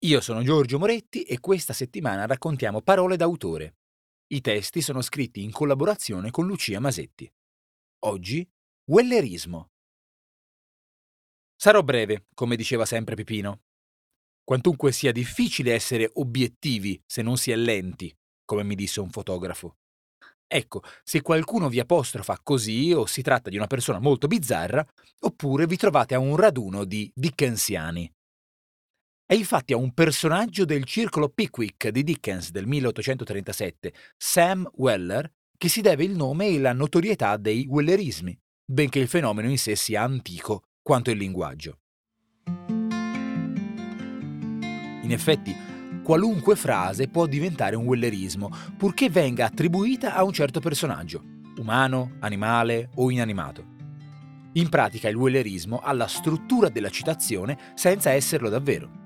Io sono Giorgio Moretti e questa settimana raccontiamo parole d'autore. I testi sono scritti in collaborazione con Lucia Masetti. Oggi, Wellerismo. Sarò breve, come diceva sempre Pipino. Quantunque sia difficile essere obiettivi se non si è lenti, come mi disse un fotografo. Ecco, se qualcuno vi apostrofa così o si tratta di una persona molto bizzarra, oppure vi trovate a un raduno di Dickensiani. È infatti a un personaggio del circolo Pickwick di Dickens del 1837, Sam Weller, che si deve il nome e la notorietà dei Wellerismi, benché il fenomeno in sé sia antico quanto il linguaggio. In effetti, qualunque frase può diventare un Wellerismo, purché venga attribuita a un certo personaggio, umano, animale o inanimato. In pratica il Wellerismo ha la struttura della citazione senza esserlo davvero.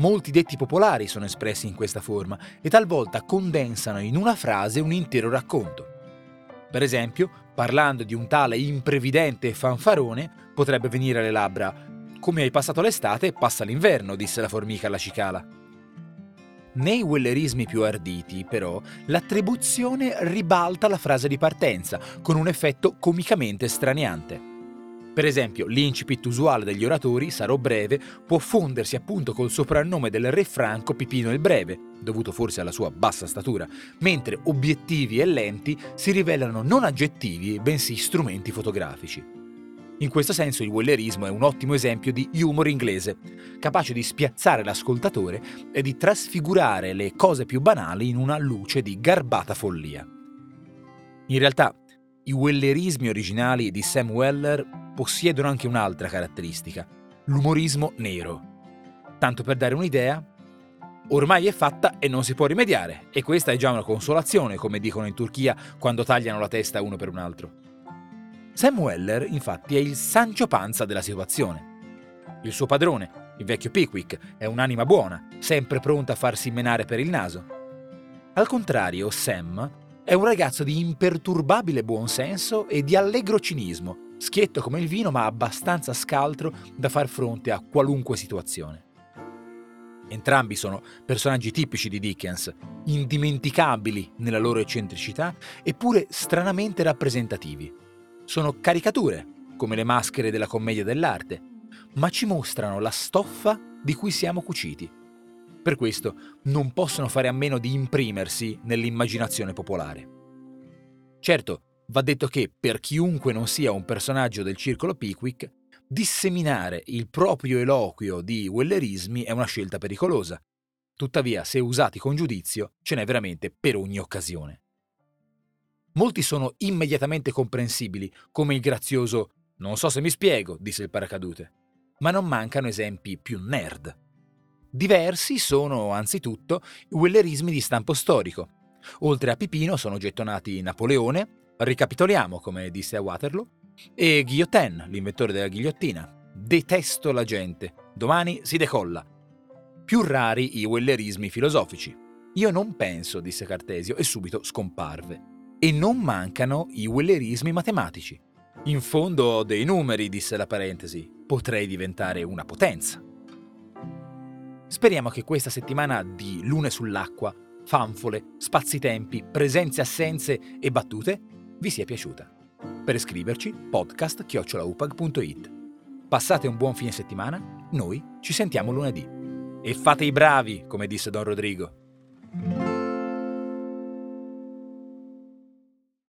Molti detti popolari sono espressi in questa forma e talvolta condensano in una frase un intero racconto. Per esempio, parlando di un tale imprevidente fanfarone, potrebbe venire alle labbra Come hai passato l'estate, passa l'inverno, disse la formica alla cicala. Nei wellerismi più arditi, però, l'attribuzione ribalta la frase di partenza, con un effetto comicamente straniante. Per esempio, l'incipit usuale degli oratori, sarò breve, può fondersi appunto col soprannome del re Franco Pipino il Breve, dovuto forse alla sua bassa statura, mentre obiettivi e lenti si rivelano non aggettivi, bensì strumenti fotografici. In questo senso il wellerismo è un ottimo esempio di humor inglese, capace di spiazzare l'ascoltatore e di trasfigurare le cose più banali in una luce di garbata follia. In realtà, i wellerismi originali di Sam Weller possiedono anche un'altra caratteristica, l'umorismo nero. Tanto per dare un'idea, ormai è fatta e non si può rimediare, e questa è già una consolazione, come dicono in Turchia quando tagliano la testa uno per un altro. Sam Weller, infatti, è il Sancio Panza della situazione. Il suo padrone, il vecchio Pickwick, è un'anima buona, sempre pronta a farsi menare per il naso. Al contrario, Sam è un ragazzo di imperturbabile buonsenso e di allegro cinismo, schietto come il vino ma abbastanza scaltro da far fronte a qualunque situazione. Entrambi sono personaggi tipici di Dickens, indimenticabili nella loro eccentricità, eppure stranamente rappresentativi. Sono caricature, come le maschere della commedia dell'arte, ma ci mostrano la stoffa di cui siamo cuciti. Per questo non possono fare a meno di imprimersi nell'immaginazione popolare. Certo, Va detto che per chiunque non sia un personaggio del circolo Pickwick, disseminare il proprio eloquio di wellerismi è una scelta pericolosa. Tuttavia, se usati con giudizio, ce n'è veramente per ogni occasione. Molti sono immediatamente comprensibili, come il grazioso Non so se mi spiego, disse il paracadute, ma non mancano esempi più nerd. Diversi sono, anzitutto, wellerismi di stampo storico. Oltre a Pipino sono gettonati Napoleone, Ricapitoliamo, come disse a Waterloo, e Guillotin, l'inventore della ghigliottina. Detesto la gente. Domani si decolla. Più rari i wellerismi filosofici. Io non penso, disse Cartesio, e subito scomparve. E non mancano i wellerismi matematici. In fondo ho dei numeri, disse la parentesi. Potrei diventare una potenza. Speriamo che questa settimana di lune sull'acqua, fanfole, spazi-tempi, presenze-assenze e battute vi sia piaciuta. Per iscriverci podcast-upag.it. Passate un buon fine settimana, noi ci sentiamo lunedì. E fate i bravi, come disse Don Rodrigo.